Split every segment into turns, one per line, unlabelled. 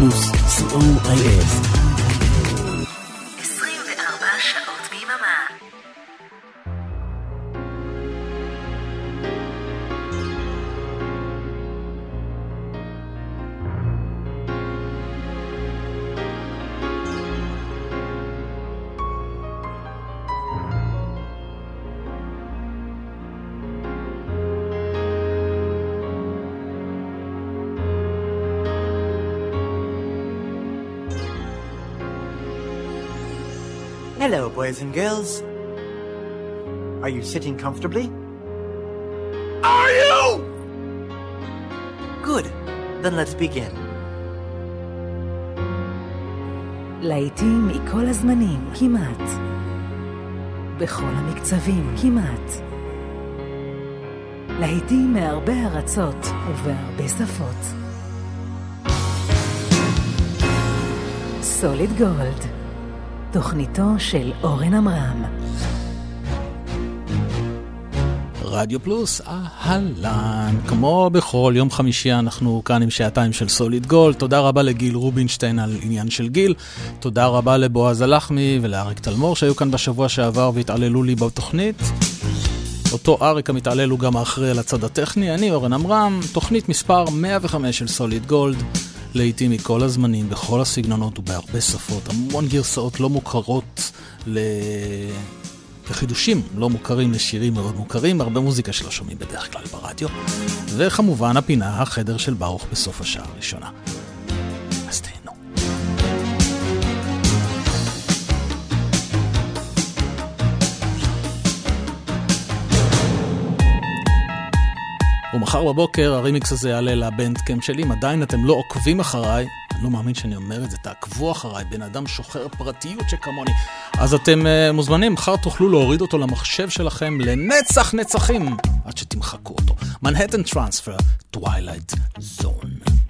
פלוס, co.il
boys and girls. Are you sitting comfortably?
Are you?
Good. Then let's begin.
להיטים מכל הזמנים, כמעט. בכל המקצבים, כמעט. להיטים מהרבה ארצות ובהרבה שפות. סוליד גולד תוכניתו של אורן עמרם.
רדיו פלוס, אהלן. כמו בכל יום חמישי אנחנו כאן עם שעתיים של סוליד גול. תודה רבה לגיל רובינשטיין על עניין של גיל. תודה רבה לבועז הלחמי ולאריק תלמור שהיו כאן בשבוע שעבר והתעללו לי בתוכנית. אותו אריק המתעלל הוא גם האחראי על הצד הטכני, אני אורן עמרם, תוכנית מספר 105 של סוליד גולד. לעיתים מכל הזמנים, בכל הסגנונות ובהרבה שפות, המון גרסאות לא מוכרות ל... לחידושים לא מוכרים לשירים מאוד מוכרים, הרבה מוזיקה שלא שומעים בדרך כלל ברדיו, וכמובן הפינה החדר של ברוך בסוף השעה הראשונה. ומחר בבוקר הרימיקס הזה יעלה לבנדקאמפ שלי. אם עדיין אתם לא עוקבים אחריי, אני לא מאמין שאני אומר את זה, תעקבו אחריי, בן אדם שוחר פרטיות שכמוני. אז אתם uh, מוזמנים, מחר תוכלו להוריד אותו למחשב שלכם לנצח נצחים, עד שתמחקו אותו. מנהטן טרנספר,
Twilight
Zone.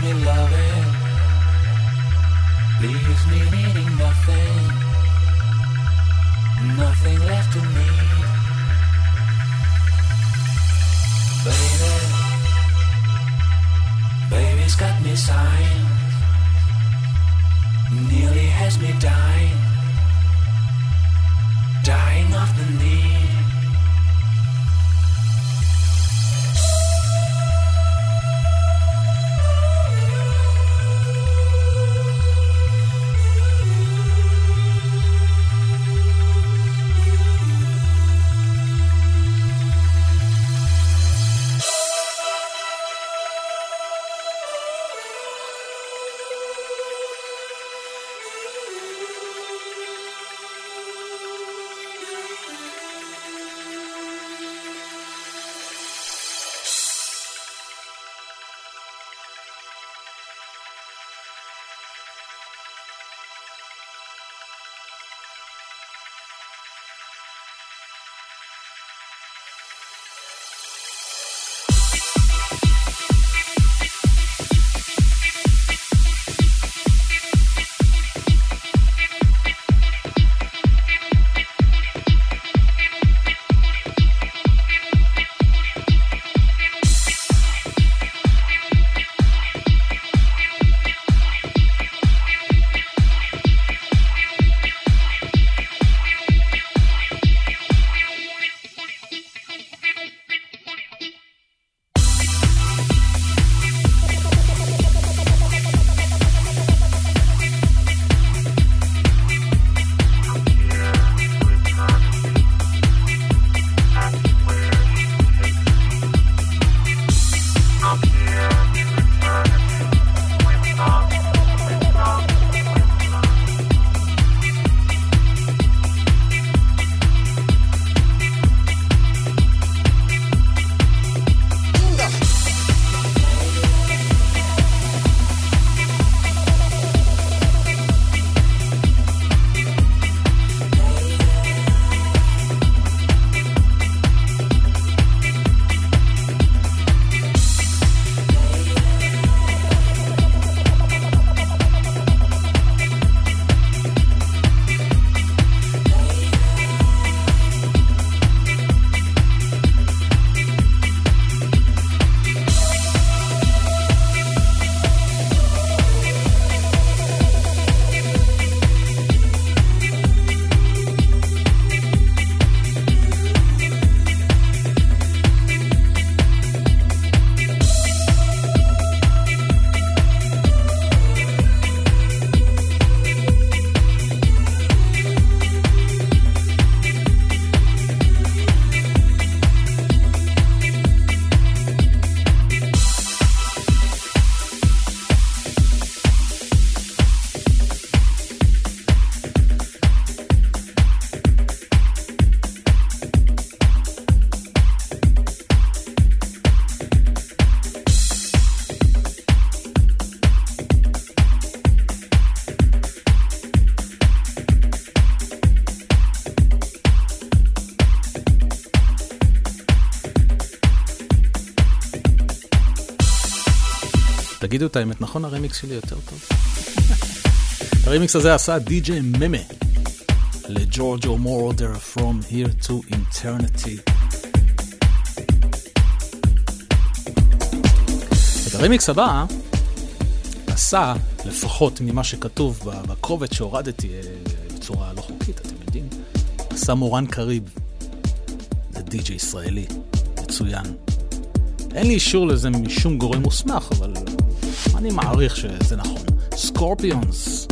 Me loving, leaves me needing nothing, nothing left to need. Baby, baby's got me sighing, nearly has me dying, dying of the need.
תגידו את האמת, נכון הרמיקס שלי יותר טוב? הרמיקס הזה עשה די.ג'יי ממה לג'ורג'ו מורדר From Here to Eternity. את הרמיקס הבא עשה, לפחות ממה שכתוב בקובץ שהורדתי אה, בצורה לא חוקית, אתם יודעים, עשה מורן קריב. זה די.ג'יי ישראלי, מצוין. אין לי אישור לזה משום גורם מוסמך, אבל אני מעריך שזה נכון. סקורפיונס.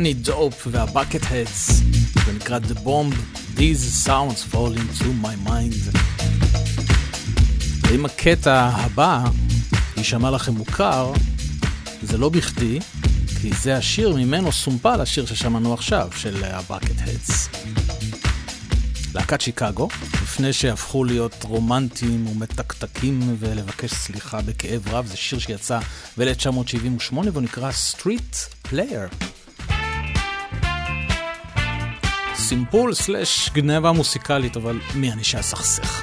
קני דופ והבקטהדס, זה נקרא The Bomb, These Sounds Fall into My Mind. ואם הקטע הבא יישמע לכם מוכר, זה לא בכדי, כי זה השיר ממנו סומפל השיר ששמענו עכשיו, של הבקטהדס. להקת שיקגו, לפני שהפכו להיות רומנטיים ומתקתקים ולבקש סליחה בכאב רב, זה שיר שיצא ב-1978 והוא נקרא Street Player. סימפול סלאש גנבה מוסיקלית, אבל מי אני שאסכסך?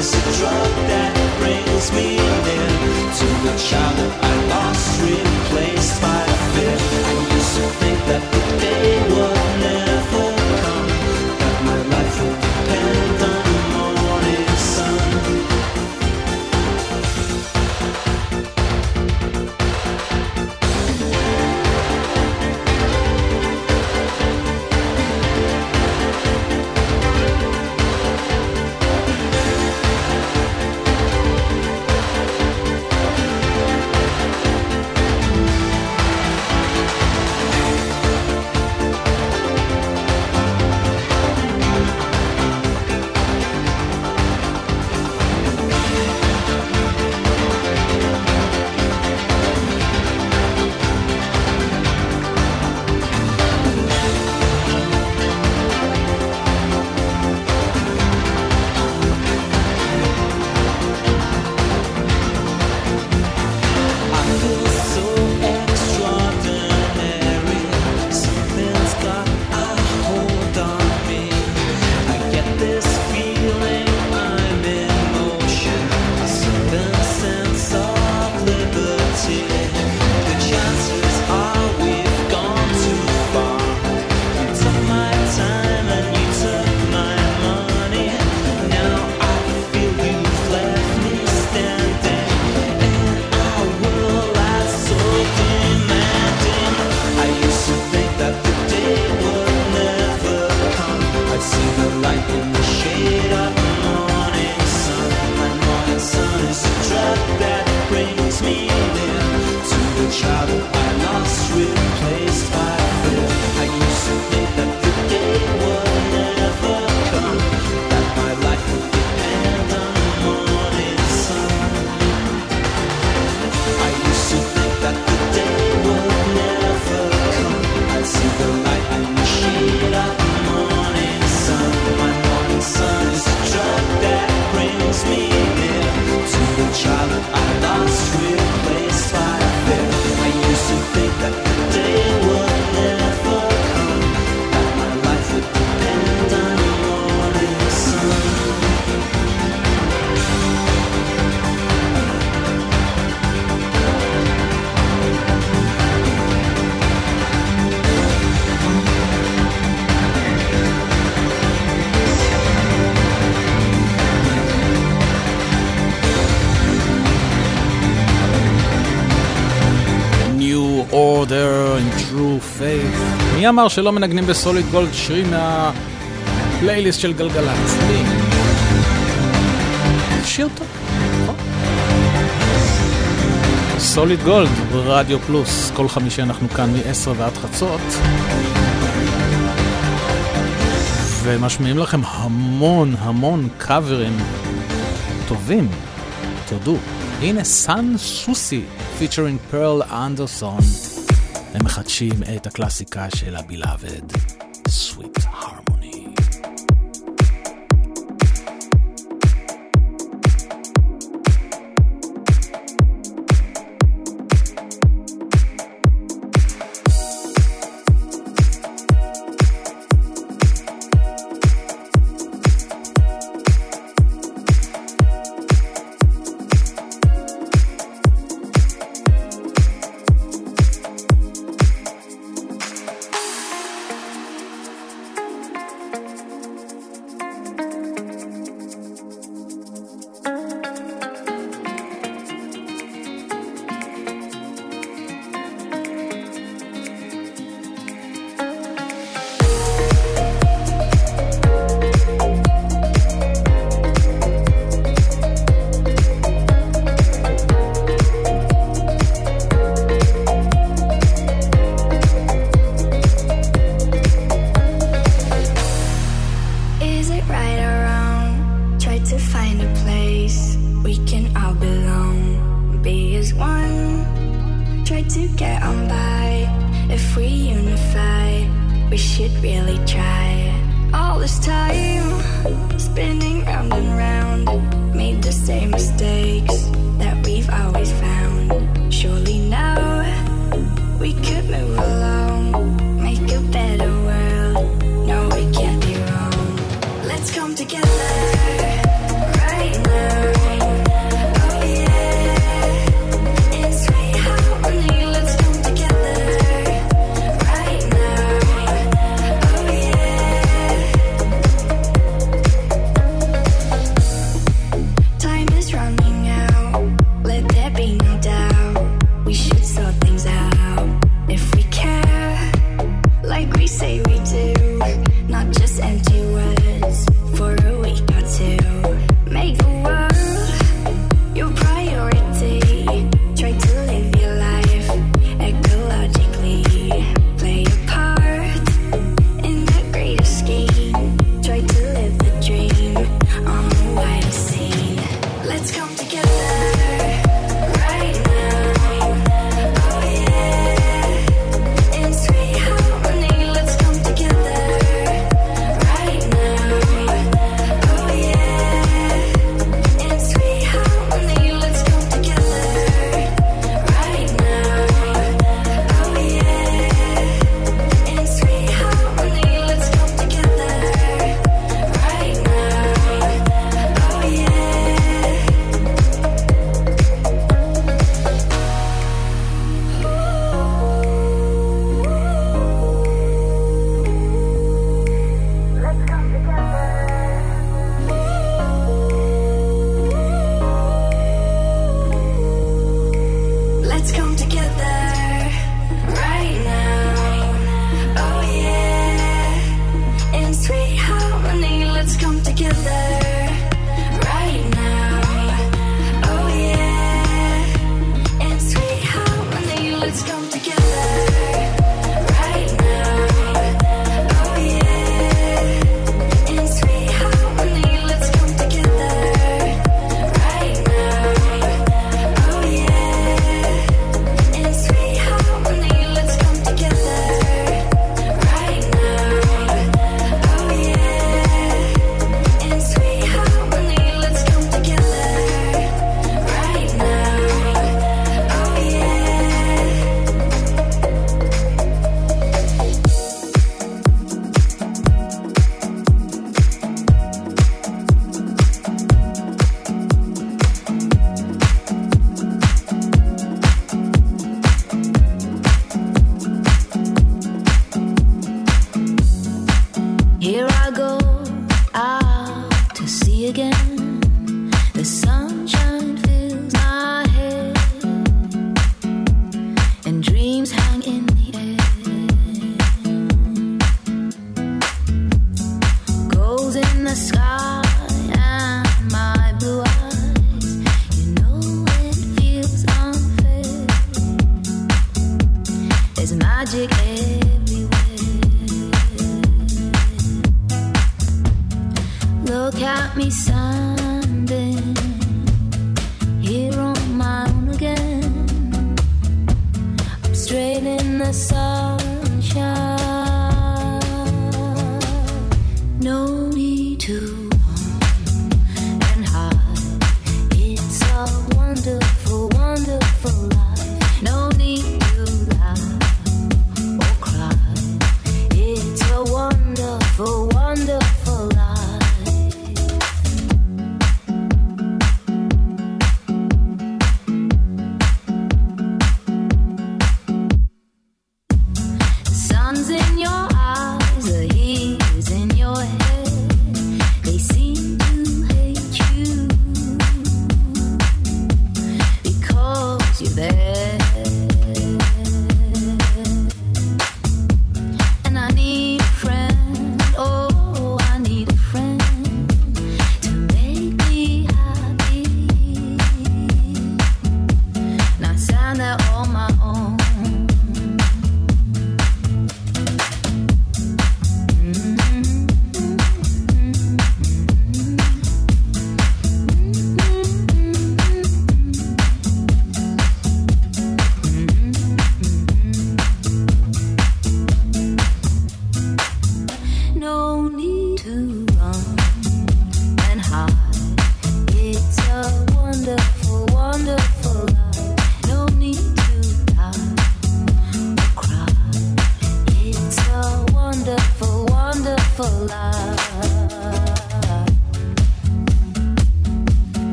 It's a drug that brings me near to the child that I אמר שלא מנגנים בסוליד גולד שירים מהפלייליסט של גלגלצ? מי? שיר טוב, נכון? סוליד גולד, רדיו פלוס, כל חמישי אנחנו כאן מ-10 ועד חצות. ומשמיעים לכם המון המון קאברים טובים, תודו. הנה סאן סוסי, פיצ'רינג פרל אנדרסון. מחדשים את הקלאסיקה של הבלעבד,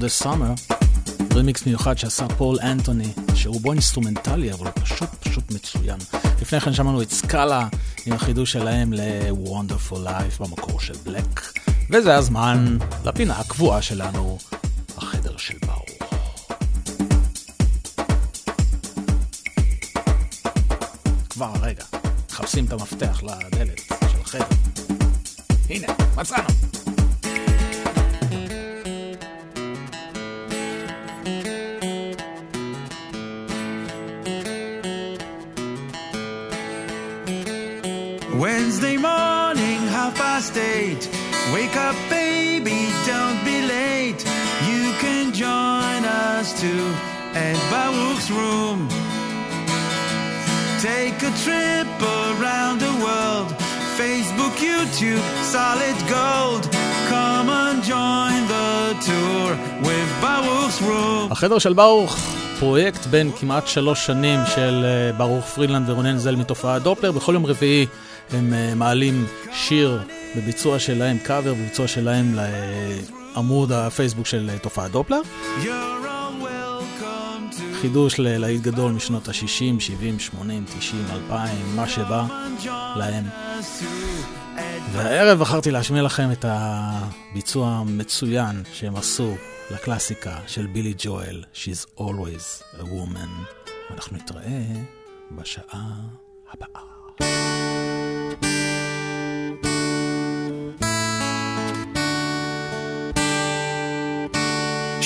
the
Summer, רמיקס מיוחד שעשה פול אנטוני, שרובו אינסטרומנטלי, אבל הוא פשוט פשוט מצוין. לפני כן שמענו את סקאלה עם החידוש שלהם ל-Wonderful Life במקור של בלק, וזה הזמן לפינה הקבועה שלנו, החדר של ברוך. כבר רגע, מחפשים את המפתח לדלת של החדר. הנה, מצאנו.
Wake up, baby, don't be late. You can join us too at Baruch's room. Take a trip around the world. Facebook, YouTube, solid gold. Come and join the tour with Baruch's room.
החדר של ברוך, פרויקט בין כמעט שלוש שנים של אה, ברוך פרילנד ורונן זל מתופעת דופלר. בכל יום רביעי הם אה, מעלים שיר בביצוע שלהם, קאבר בביצוע שלהם לעמוד הפייסבוק של אה, תופעת דופלר. חידוש ללהיט גדול משנות ה-60, 70, 80, 90, 2000, מה שבא להם. והערב בחרתי להשמיע לכם את הביצוע המצוין שהם עשו לקלאסיקה של בילי ג'ואל, She's Always a Woman. אנחנו נתראה בשעה הבאה.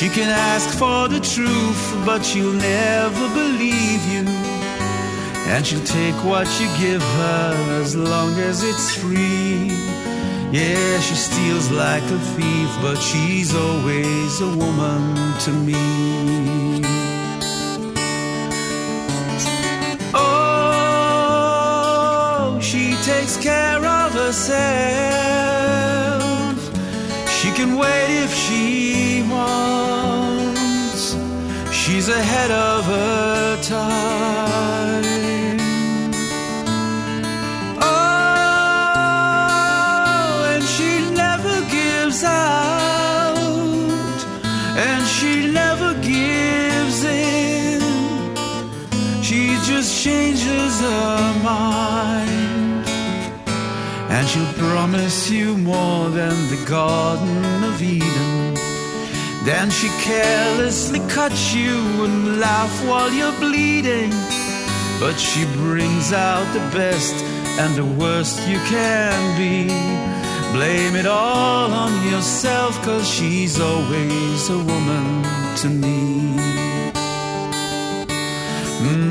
She can ask for the truth, but she'll never believe you. And she'll take what you give her as long as it's free. Yeah, she steals like a thief, but she's always a woman to me. Oh, she takes care of herself. She can wait if she wants. She's ahead of her time. Oh, and she never gives out, and she never gives in. She just changes her mind, and she'll promise you more than the Garden of Eden. Then she carelessly cuts you and laugh while you're bleeding. But she brings out the best and the worst you can be. Blame it all on yourself, cause she's always a woman to me. Oh,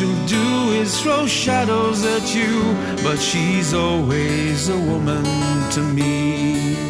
should do is throw shadows at you, but she's always a woman to me.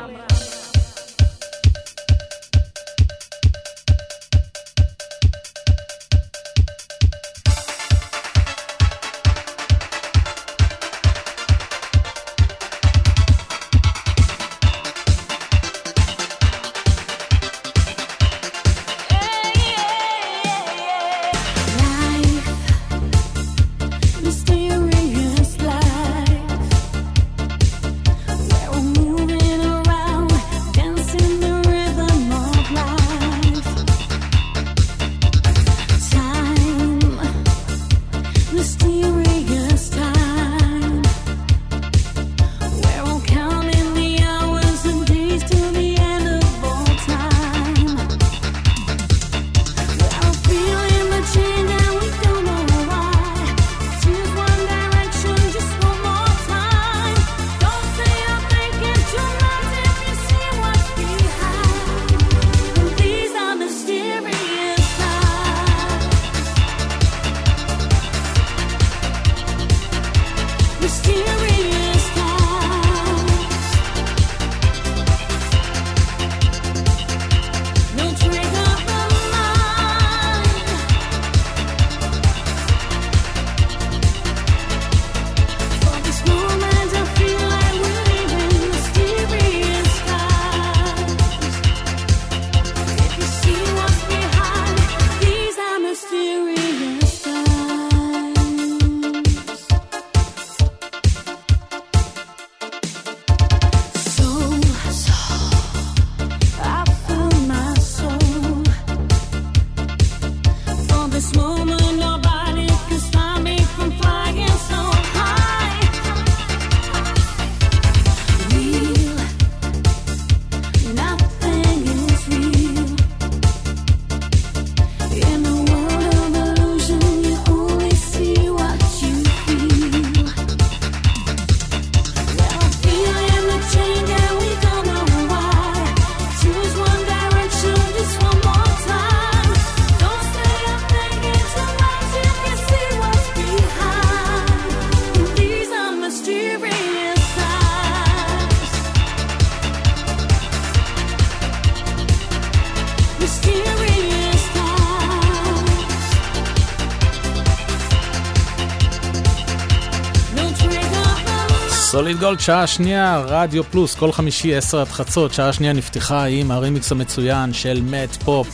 סוליד גולד, שעה שנייה, רדיו פלוס, כל חמישי עשר עד חצות, שעה שנייה נפתחה עם הרימיקס המצוין של מאט פופ.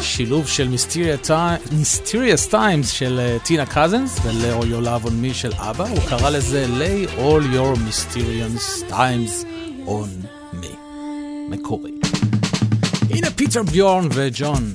שילוב של Mysterious Times של טינה קזנס ו Lay All Your Love on Me של אבבא, הוא קרא לזה Lay All Your Mysterious Times on Me. מקורי. הנה פיטר ביורן וג'ון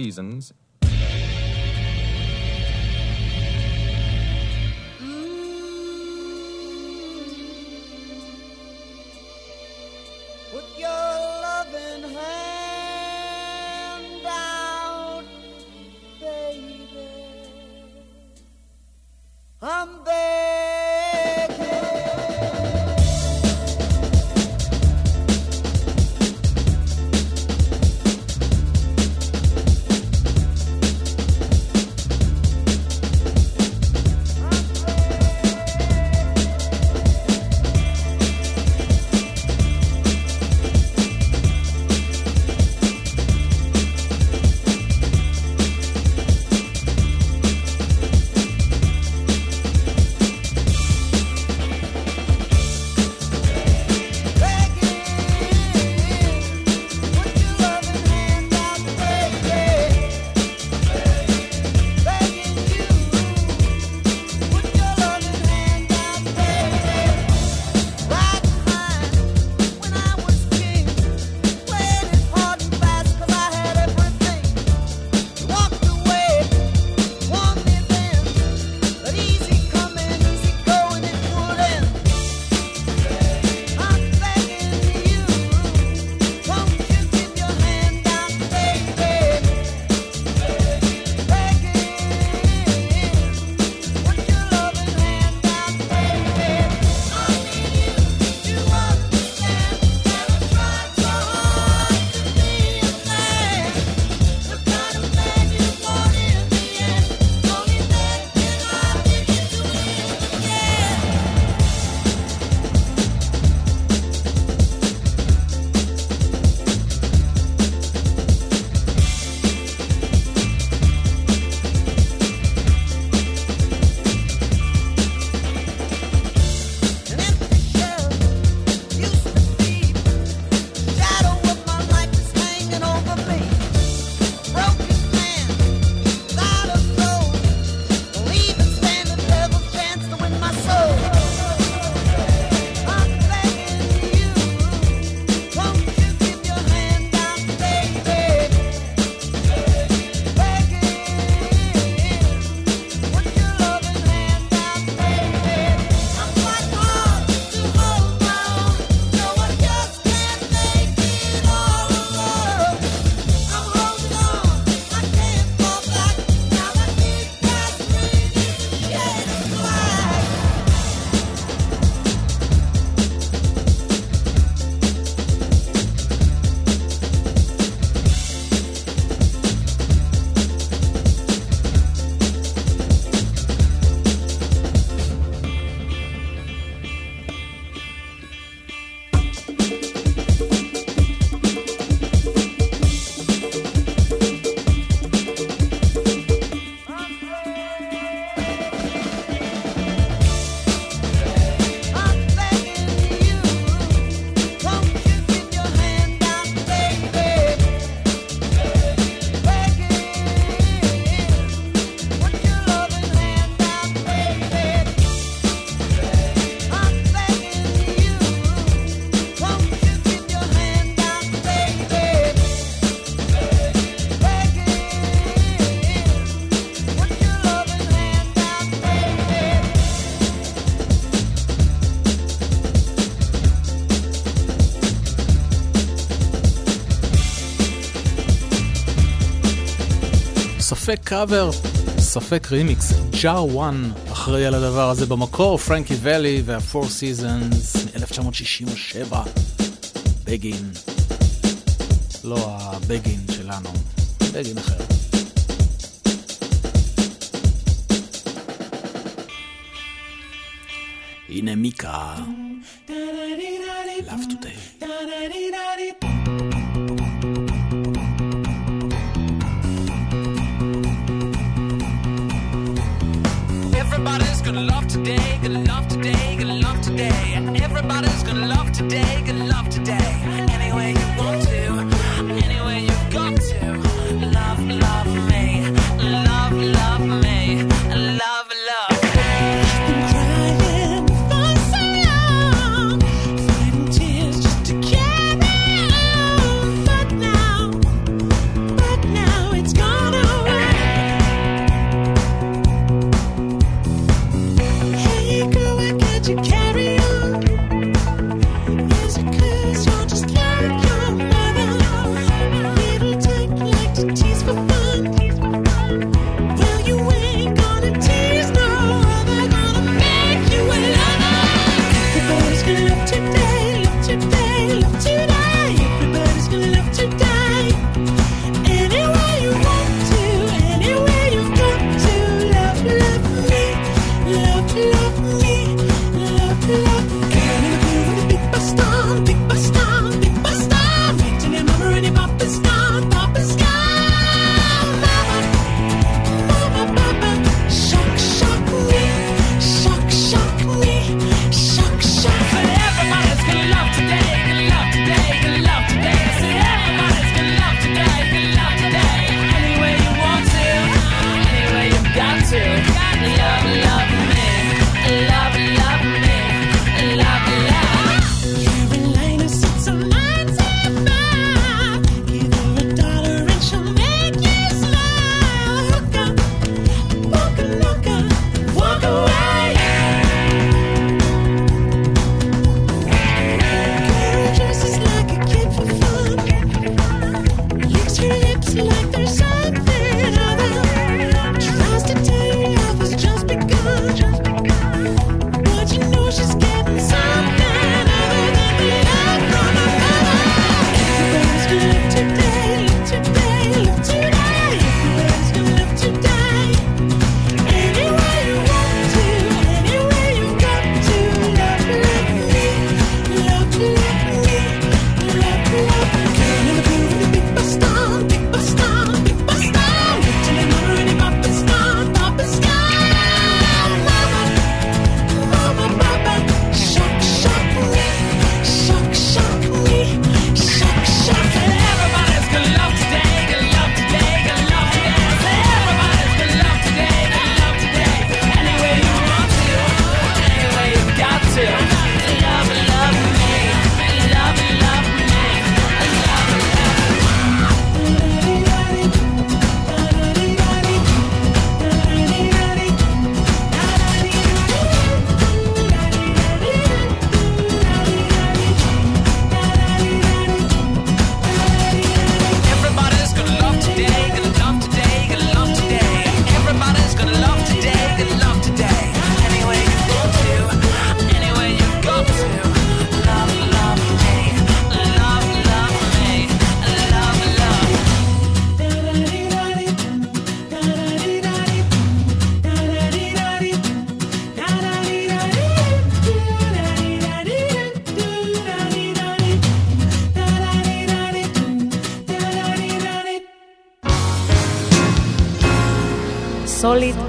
Seasons
ספק קאבר, ספק רימיקס, ג'אר וואן אחראי על הדבר הזה במקור, פרנקי ואלי והפור סיזנס מ-1967, Beggin'. לא הבגין שלנו, בגין אחר. הנה מיקה.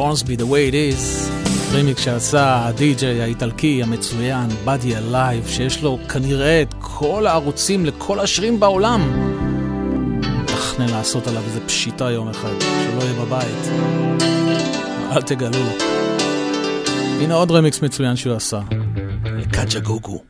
ברוס הורנסבי, The way it is, רימיק שעשה הדי-ג'יי האיטלקי המצוין, Buddy Alive, שיש לו כנראה את כל הערוצים לכל השירים בעולם. מתכנן לעשות עליו איזה פשיטה יום אחד, שלא יהיה בבית. אל תגלו. הנה עוד רמיקס מצוין שהוא עשה. לקאג'ה גוגו.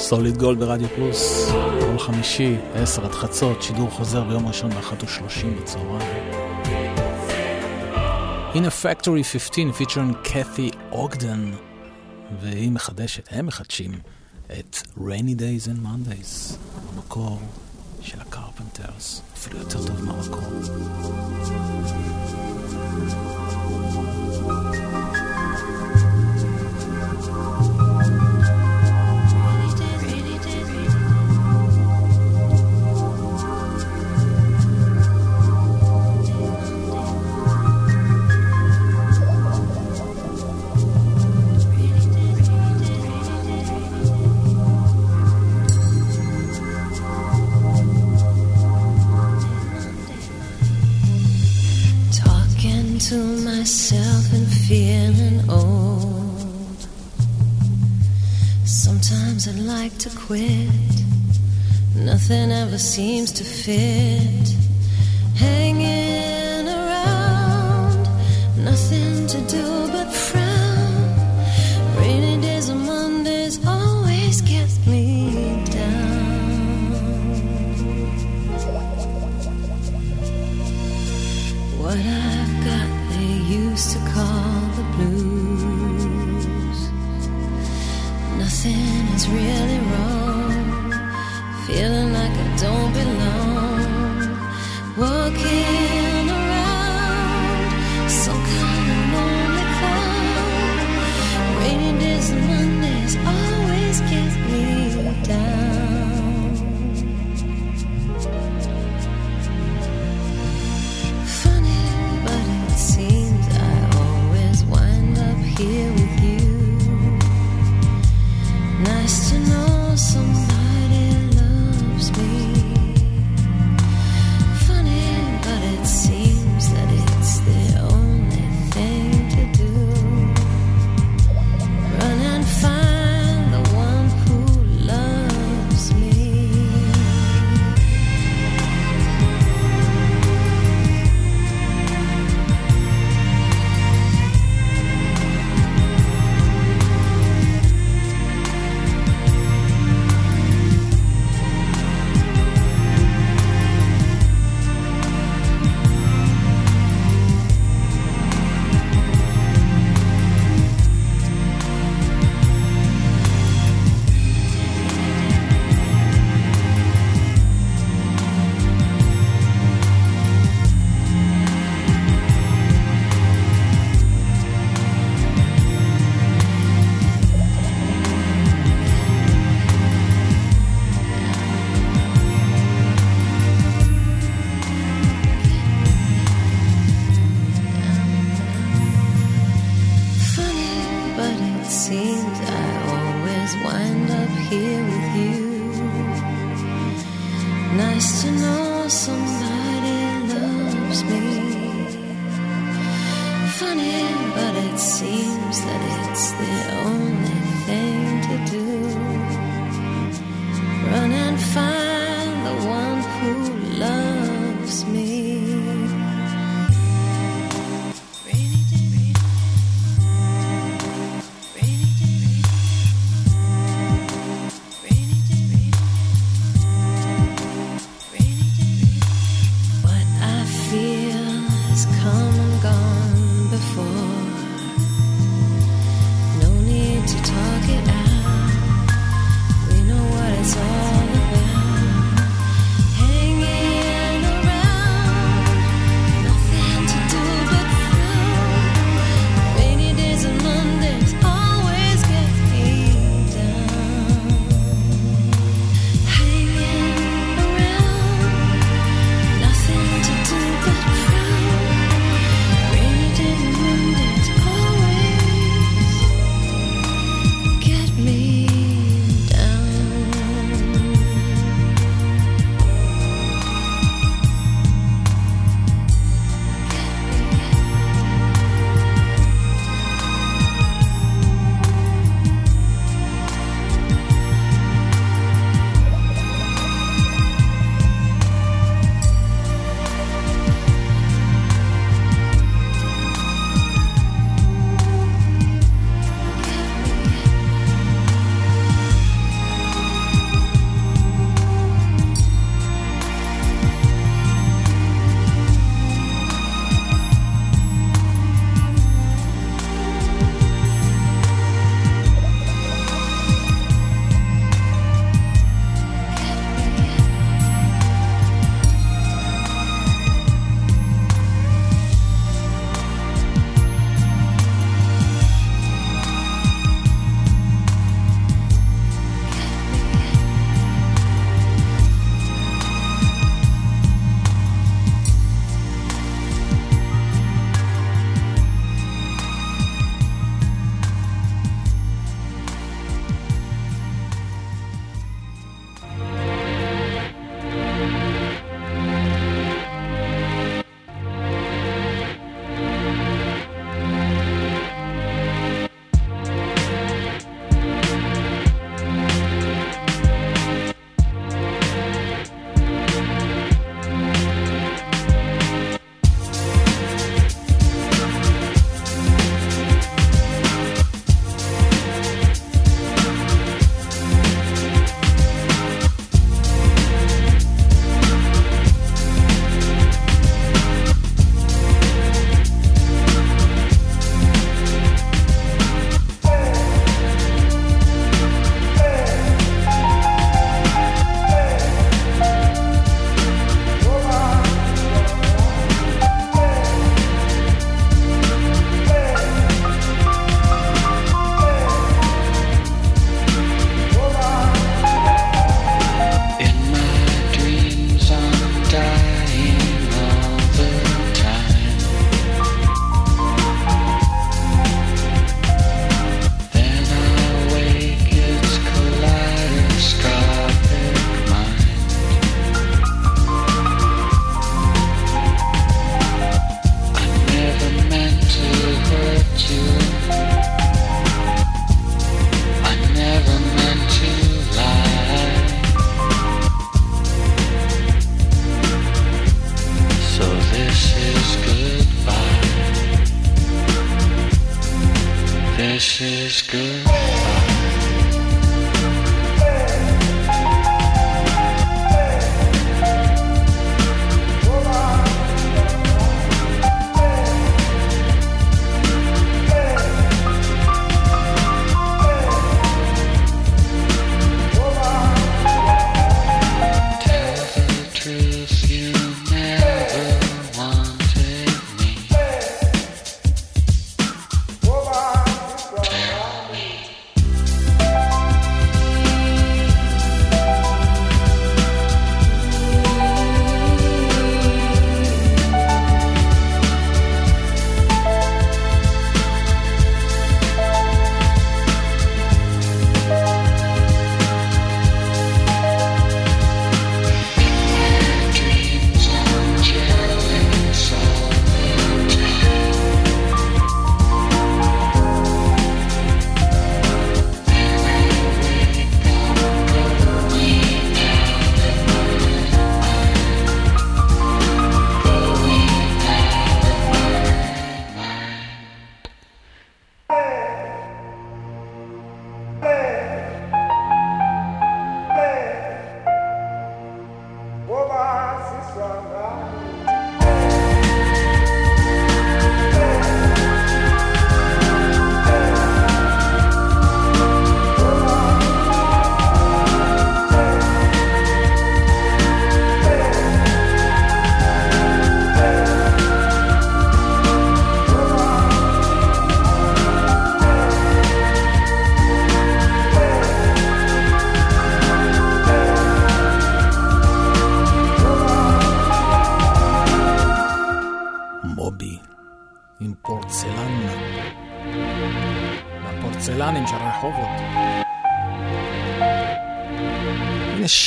סוליד גול ברדיו פלוס, יום חמישי, עשר עד חצות, שידור חוזר ביום ראשון באחת ושלושים בצהריים. In a Factory 15 פיצ'רן קת'י אוגדן, והיא מחדשת, הם מחדשים, את Rainy Days and Mondays, המקור של הקרפנטרס, אפילו יותר טוב מהמקור.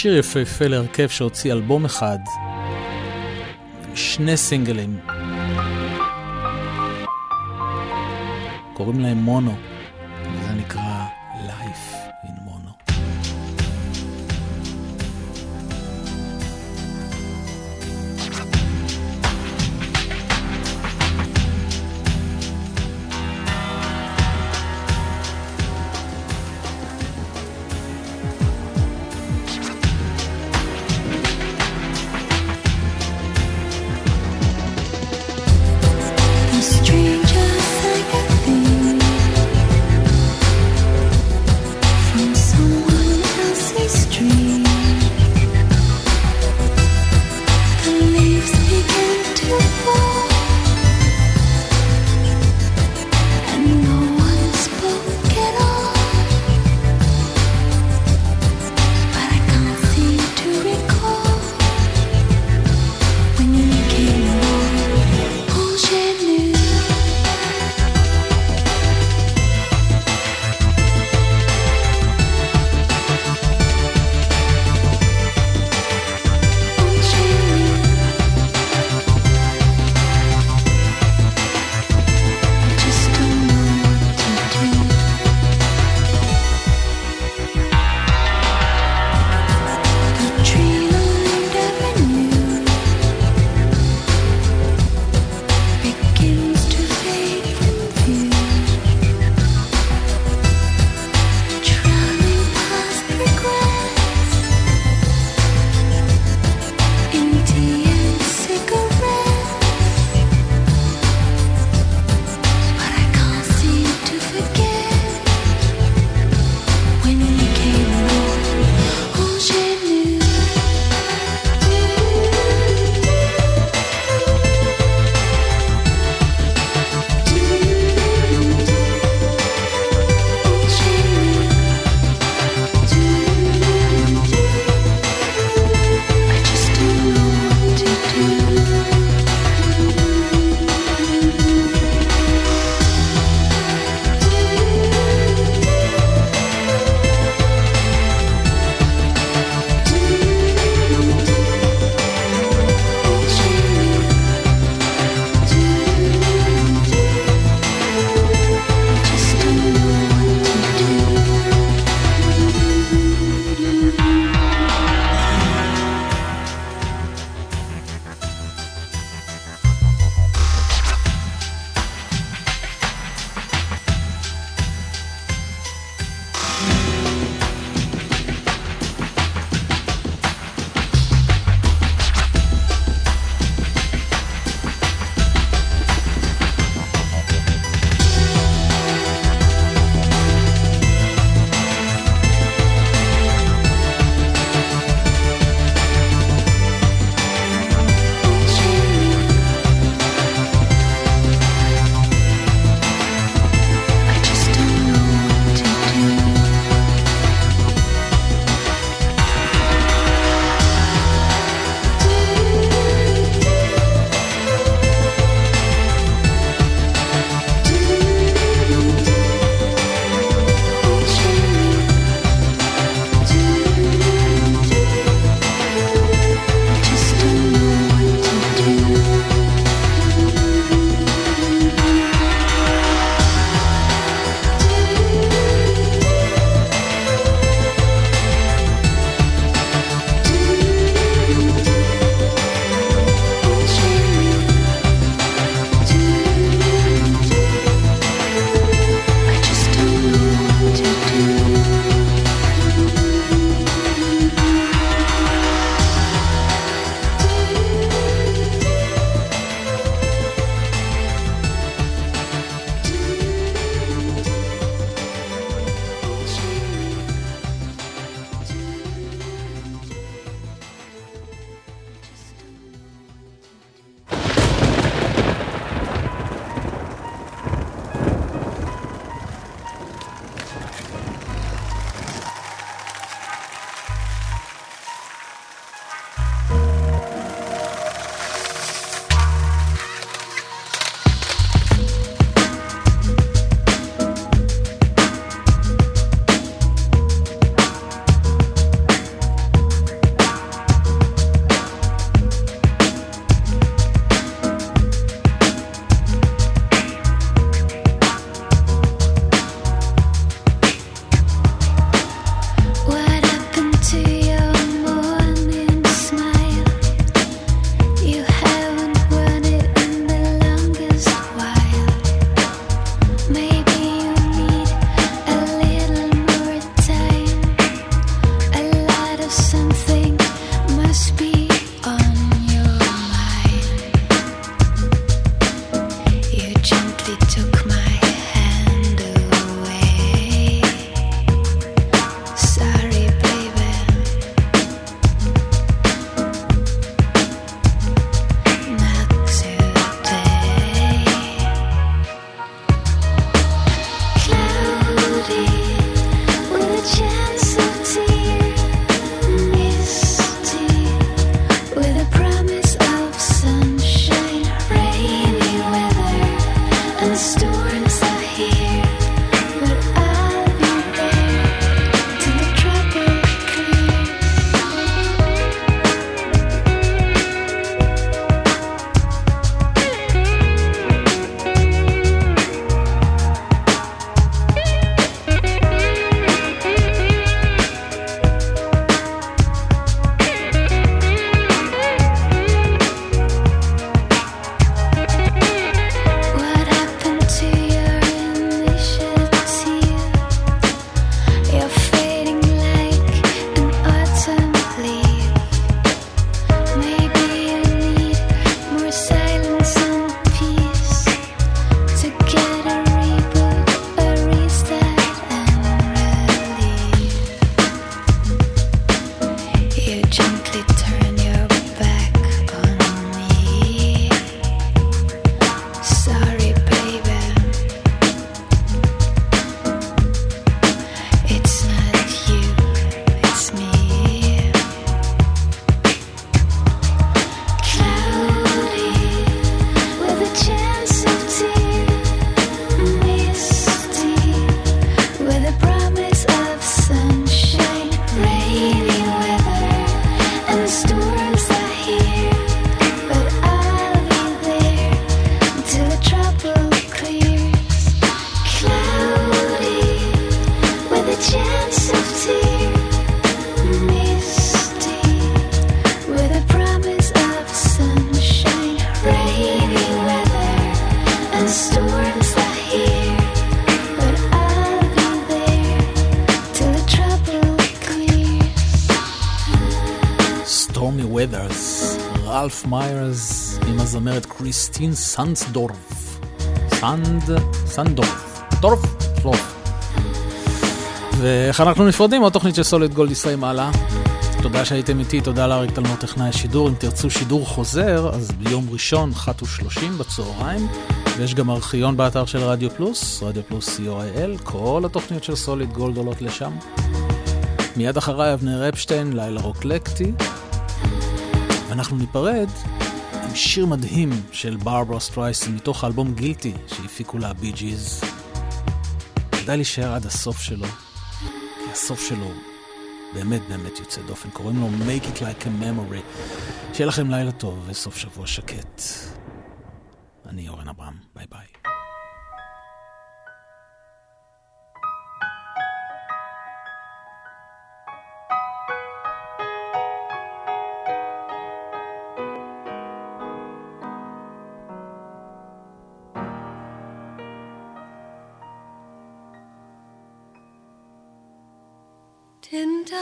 שיר יפהפה להרכב שהוציא אלבום אחד, שני סינגלים. קוראים להם מונו, מיירס עם הזמרת קריסטין סנדסדורף. סנד... סנדורף. דורף? דורף. ואיך אנחנו נפרדים? עוד תוכנית של סוליד גולד ישראל מעלה. תודה שהייתם איתי, תודה לאריק תלמור טכנאי השידור. אם תרצו שידור חוזר, אז ביום ראשון, 1 ו-30 בצהריים. ויש גם ארכיון באתר של רדיו פלוס, רדיו פלוס co.il, כל התוכניות של סוליד גולד עולות לשם. מיד אחריי אבנר אפשטיין, לילה רוקלקטי. ואנחנו ניפרד עם שיר מדהים של ברברה סטרייסן מתוך האלבום Guilty שהפיקו לה Bee Gees. כדאי להישאר עד הסוף שלו, כי הסוף שלו באמת באמת יוצא דופן. קוראים לו Make It Like a Memory. שיהיה לכם לילה טוב וסוף שבוע שקט.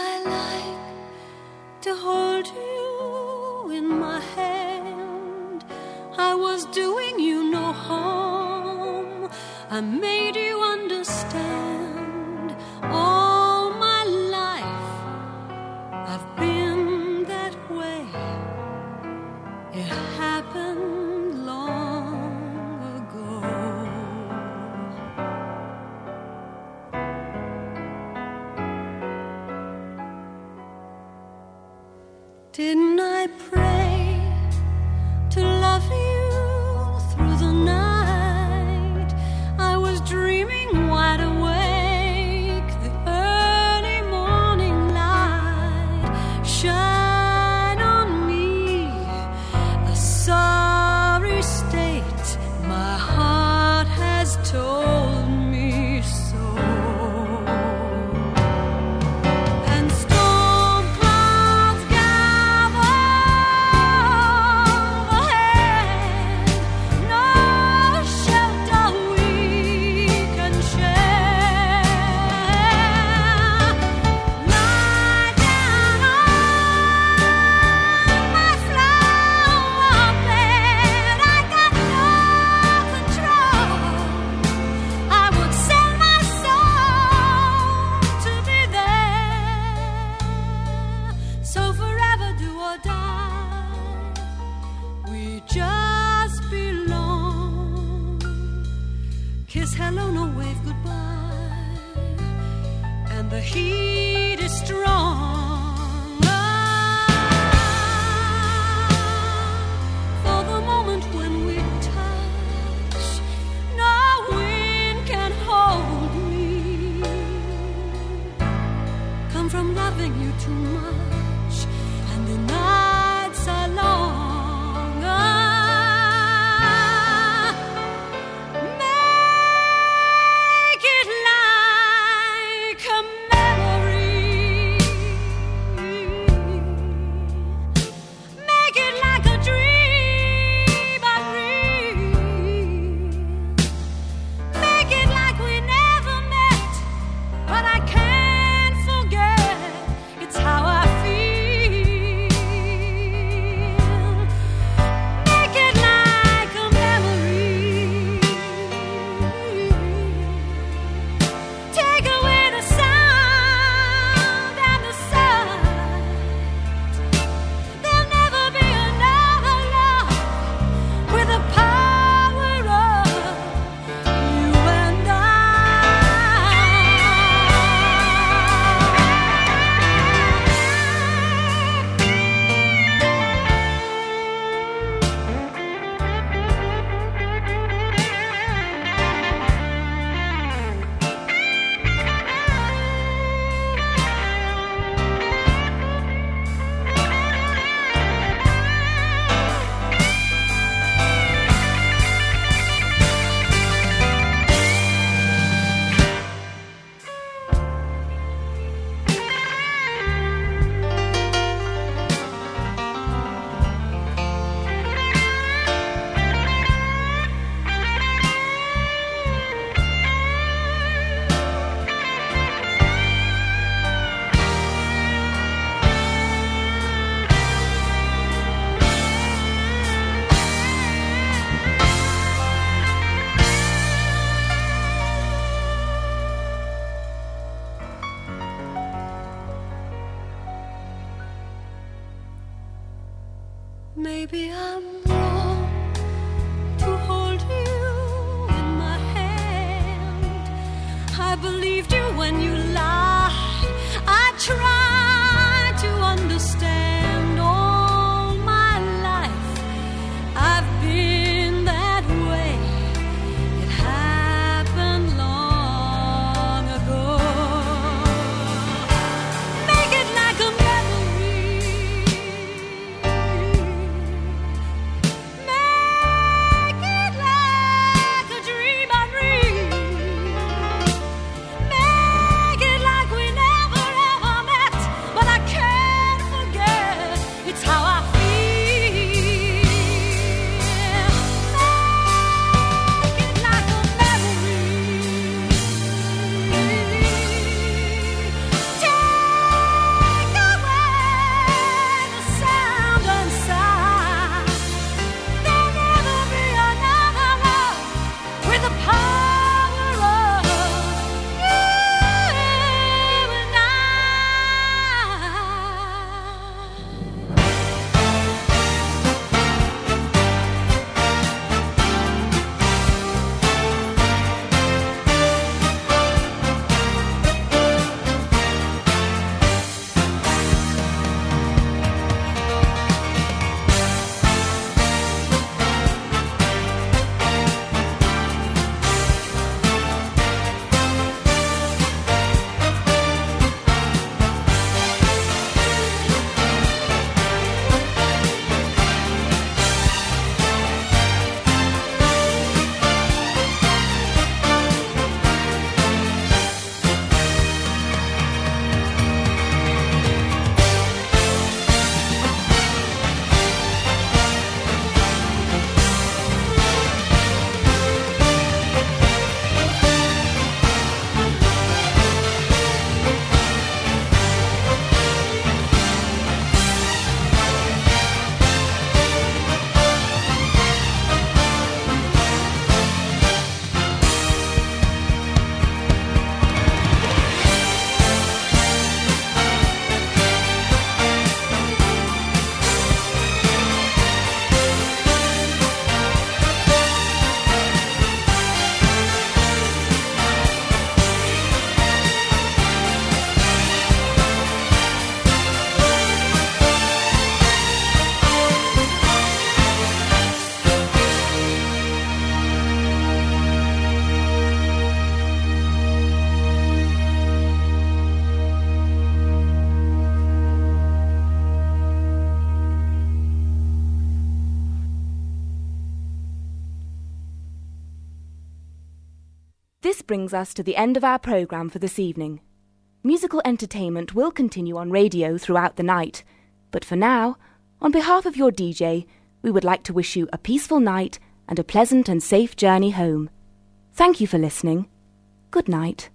I like to hold you in my hand? I was doing you no harm. I made you understand.
Brings us to the end of our programme for this evening. Musical entertainment will continue on radio throughout the night, but for now, on behalf of your DJ, we would like to wish you a peaceful night and a pleasant and safe journey home. Thank you for listening. Good night.